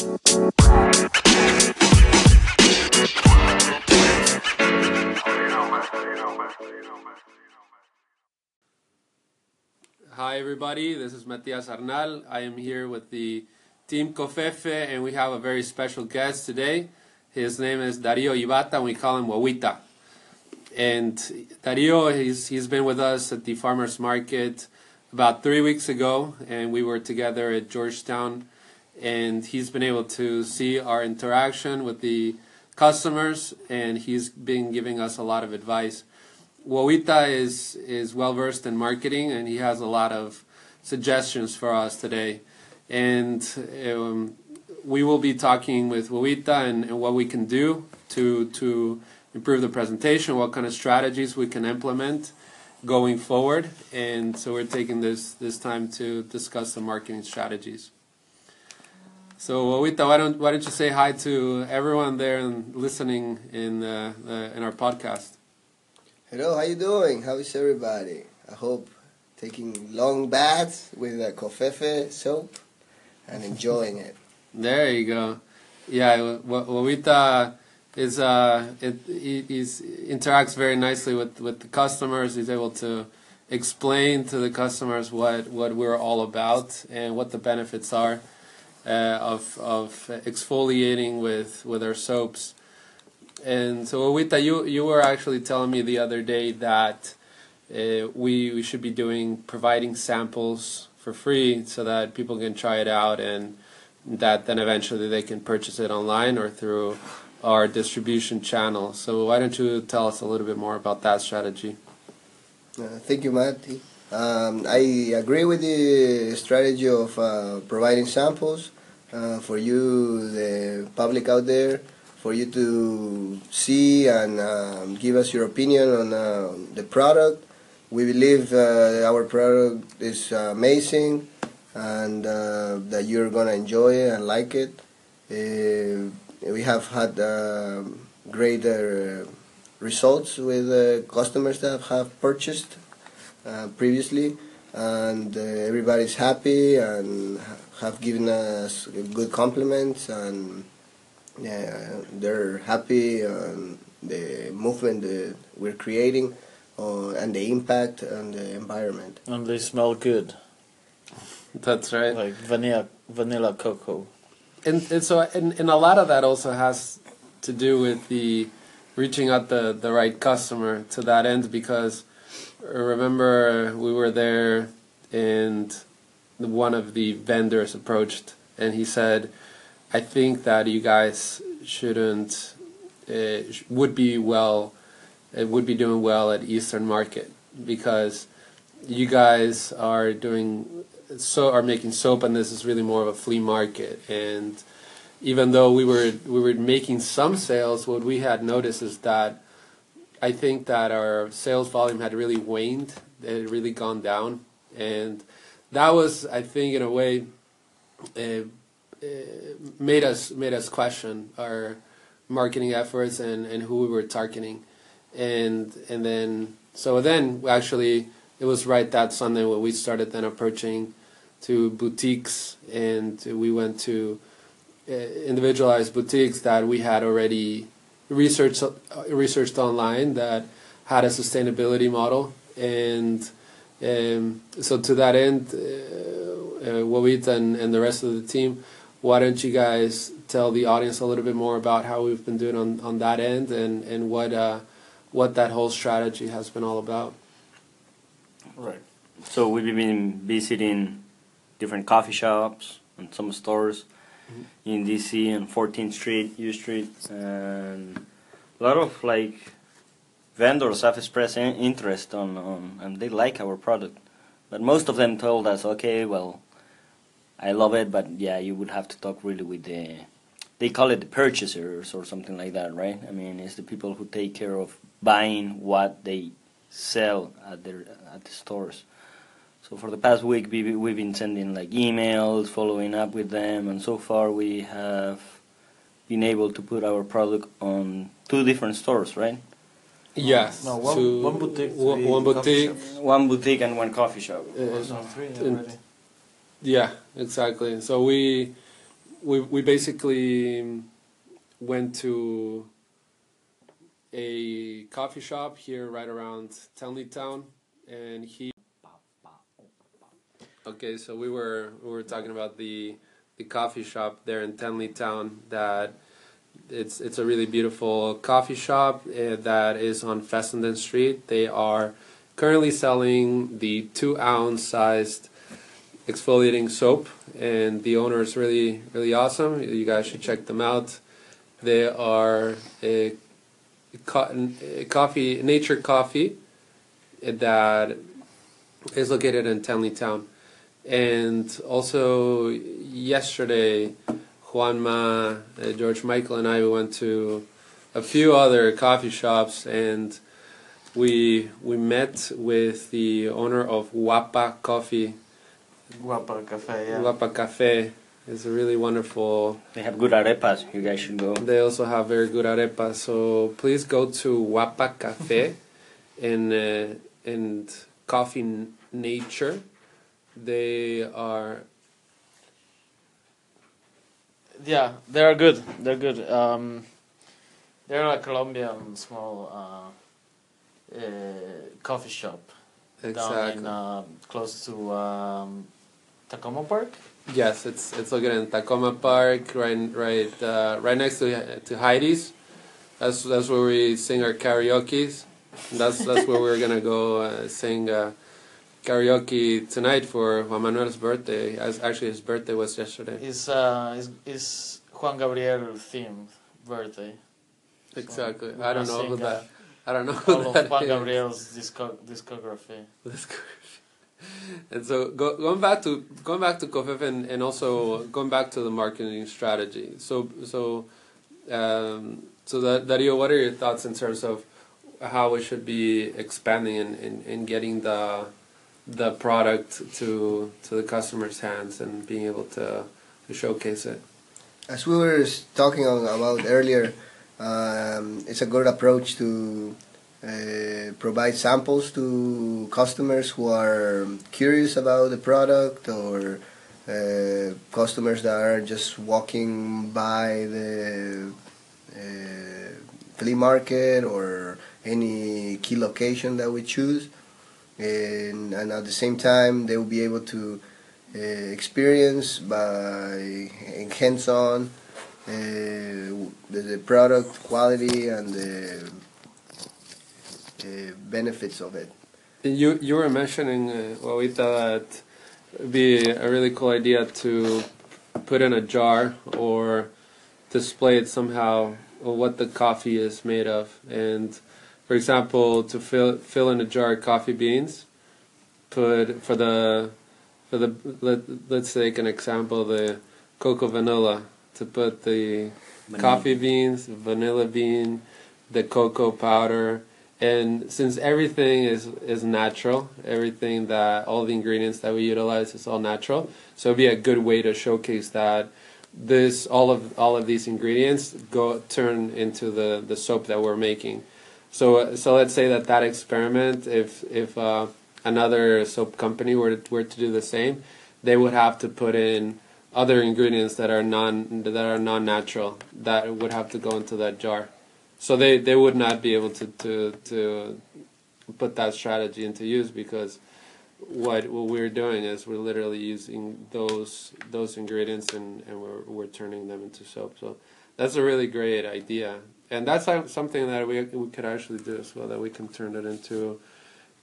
Hi, everybody. This is Matias Arnal. I am here with the Team Covfefe, and we have a very special guest today. His name is Dario Ibata, and we call him Wawita. And Dario, he's, he's been with us at the farmers market about three weeks ago, and we were together at Georgetown. And he's been able to see our interaction with the customers, and he's been giving us a lot of advice. Wawita is is well versed in marketing, and he has a lot of suggestions for us today. And um, we will be talking with Wawita and, and what we can do to to improve the presentation, what kind of strategies we can implement going forward. And so we're taking this this time to discuss the marketing strategies. So Wawita, why don't why don't you say hi to everyone there and listening in uh, uh, in our podcast? Hello, how you doing? How is everybody? I hope taking long baths with a covfefe soap and enjoying it. There you go. Yeah, Wawita is uh, it he he's, interacts very nicely with with the customers. He's able to explain to the customers what what we're all about and what the benefits are uh, of of exfoliating with with our soaps. And so, Wawita, you you were actually telling me the other day that uh, we we should be doing providing samples for free so that people can try it out and that then eventually they can purchase it online or through our distribution channel. So why don't you tell us a little bit more about that strategy? Uh, thank you, Matty. Um, I agree with the strategy of uh, providing samples uh, for you, the public out there for you to see and um, give us your opinion on uh, the product. We believe uh, our product is amazing and uh, that you're gonna enjoy it and like it. Uh, we have had great uh, results with customers that have purchased previously, and everybody's happy and have given us good compliments and yeah, they're happy on the movement that we're creating uh, and the impact on the environment. And they smell good. That's right. Like vanilla, vanilla cocoa. And, and so, and, and a lot of that also has to do with the reaching out the, the right customer to that end because remember we were there and one of the vendors approached and he said, I think that you guys shouldn't uh, would be well it would be doing well at Eastern Market because you guys are doing so are making soap and this is really more of a flea market. And even though we were we were making some sales what we had noticed is that I think that our sales volume had really waned. It had really gone down. And that was I think in a way uh, uh, made us made us question our marketing efforts and, and who we were targeting, and and then so then actually it was right that Sunday when we started then approaching to boutiques and we went to uh, individualized boutiques that we had already researched uh, researched online that had a sustainability model and um, so to that end uh, uh, Wawita and, and the rest of the team why don't you guys tell the audience a little bit more about how we've been doing on, on that end and, and what uh, what that whole strategy has been all about? Right. So we've been visiting different coffee shops and some stores mm-hmm. in DC and 14th Street, U Street, and a lot of like vendors have expressed interest on, on and they like our product. But most of them told us, okay, well, I love it, but yeah, you would have to talk really with the. They call it the purchasers or something like that, right? I mean, it's the people who take care of buying what they sell at their at the stores. So for the past week, we we've been sending like emails, following up with them, and so far we have been able to put our product on two different stores, right? Yes. No, one, one boutique, one, one boutique, one boutique, and one coffee shop. Uh, three already. Yeah, exactly. So we we we basically went to a coffee shop here right around Tenleytown, and he. Okay, so we were we were talking about the the coffee shop there in Tenleytown that it's it's a really beautiful coffee shop uh, that is on Fessenden Street. They are currently selling the two ounce sized exfoliating soap, and the owner is really really awesome. You guys should check them out. They are a, a coffee nature coffee that is located in Tenleytown, and also yesterday. Juanma, uh, George Michael, and I we went to a few other coffee shops, and we we met with the owner of Guapa Coffee. Guapa Cafe, yeah. Guapa Cafe is a really wonderful. They have good arepas. You guys should go. They also have very good arepas. So please go to Guapa Cafe and uh, in Coffee Nature. They are Yeah, they're good. They're good. Um, they're a Colombian small uh, uh, coffee shop down in uh, close to um, Takoma Park. Yes, it's it's located in Takoma Park, right right uh, right next to to Heidi's. That's that's where we sing our karaoke's. That's that's where we're gonna go uh, sing uh, karaoke tonight for Juan Manuel's birthday. As actually his birthday was yesterday. Is uh is is Juan Gabriel themed birthday? Exactly. we're I don't know who sing, that. I don't know All who of that Juan is. Gabriel's disco- discography. And so go, going back to going back to Covfefe and, and also going back to the marketing strategy. So so um, so that Dario, what are your thoughts in terms of how we should be expanding and, and, and getting the the product to to the customer's hands and being able to, to showcase it? As we were talking about earlier, um, it's a good approach to uh, provide samples to customers who are curious about the product or uh, customers that are just walking by the uh, flea market or any key location that we choose. And, and at the same time, they will be able to uh, experience by hands-on uh, the, the product quality and the uh, benefits of it. You you were mentioning uh, Wawita that it'd be a really cool idea to put in a jar or display it somehow what the coffee is made of and for example to fill fill in a jar of coffee beans put for the for the let, let's take an example the cocoa vanilla to put the coffee beans vanilla bean the cocoa powder and since everything is is natural everything that all the ingredients that we utilize is all natural so it'd be a good way to showcase that this all of all of these ingredients go turn into the the soap that we're making so so let's say that that experiment if if uh, another soap company were to, were to do the same they would have to put in other ingredients that are non that are non natural that would have to go into that jar so they, they would not be able to, to, to put that strategy into use because what what we're doing is we're literally using those those ingredients and, and we're, we're turning them into soap. So that's a really great idea. And that's something that we, we could actually do as well, that we can turn it into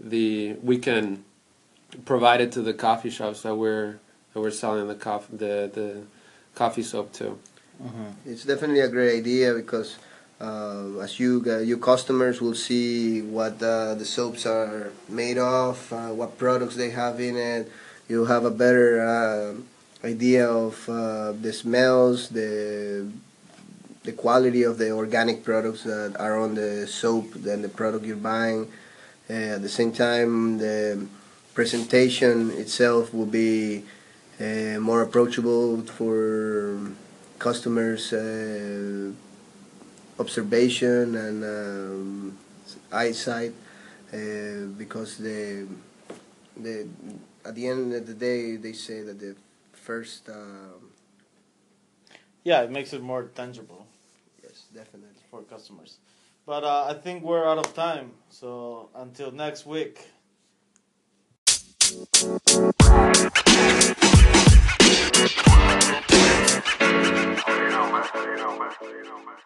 the, we can provide it to the coffee shops that we're, that we're selling the coffee, the, the coffee soap to. It's definitely a great idea because uh, as you uh, your customers will see what uh, the soaps are made of, uh, what products they have in it. You'll have a better uh, idea of uh, the smells, the the quality of the organic products that are on the soap than the product you're buying. Uh, at the same time, the presentation itself will be uh, more approachable for customers' uh, observation and um, eyesight uh, because the the at the end of the day they say that the first um, yeah, it makes it more tangible. Yes, definitely for customers. But uh, I think we're out of time. So until next week. You know, man. You know, man. You know, man.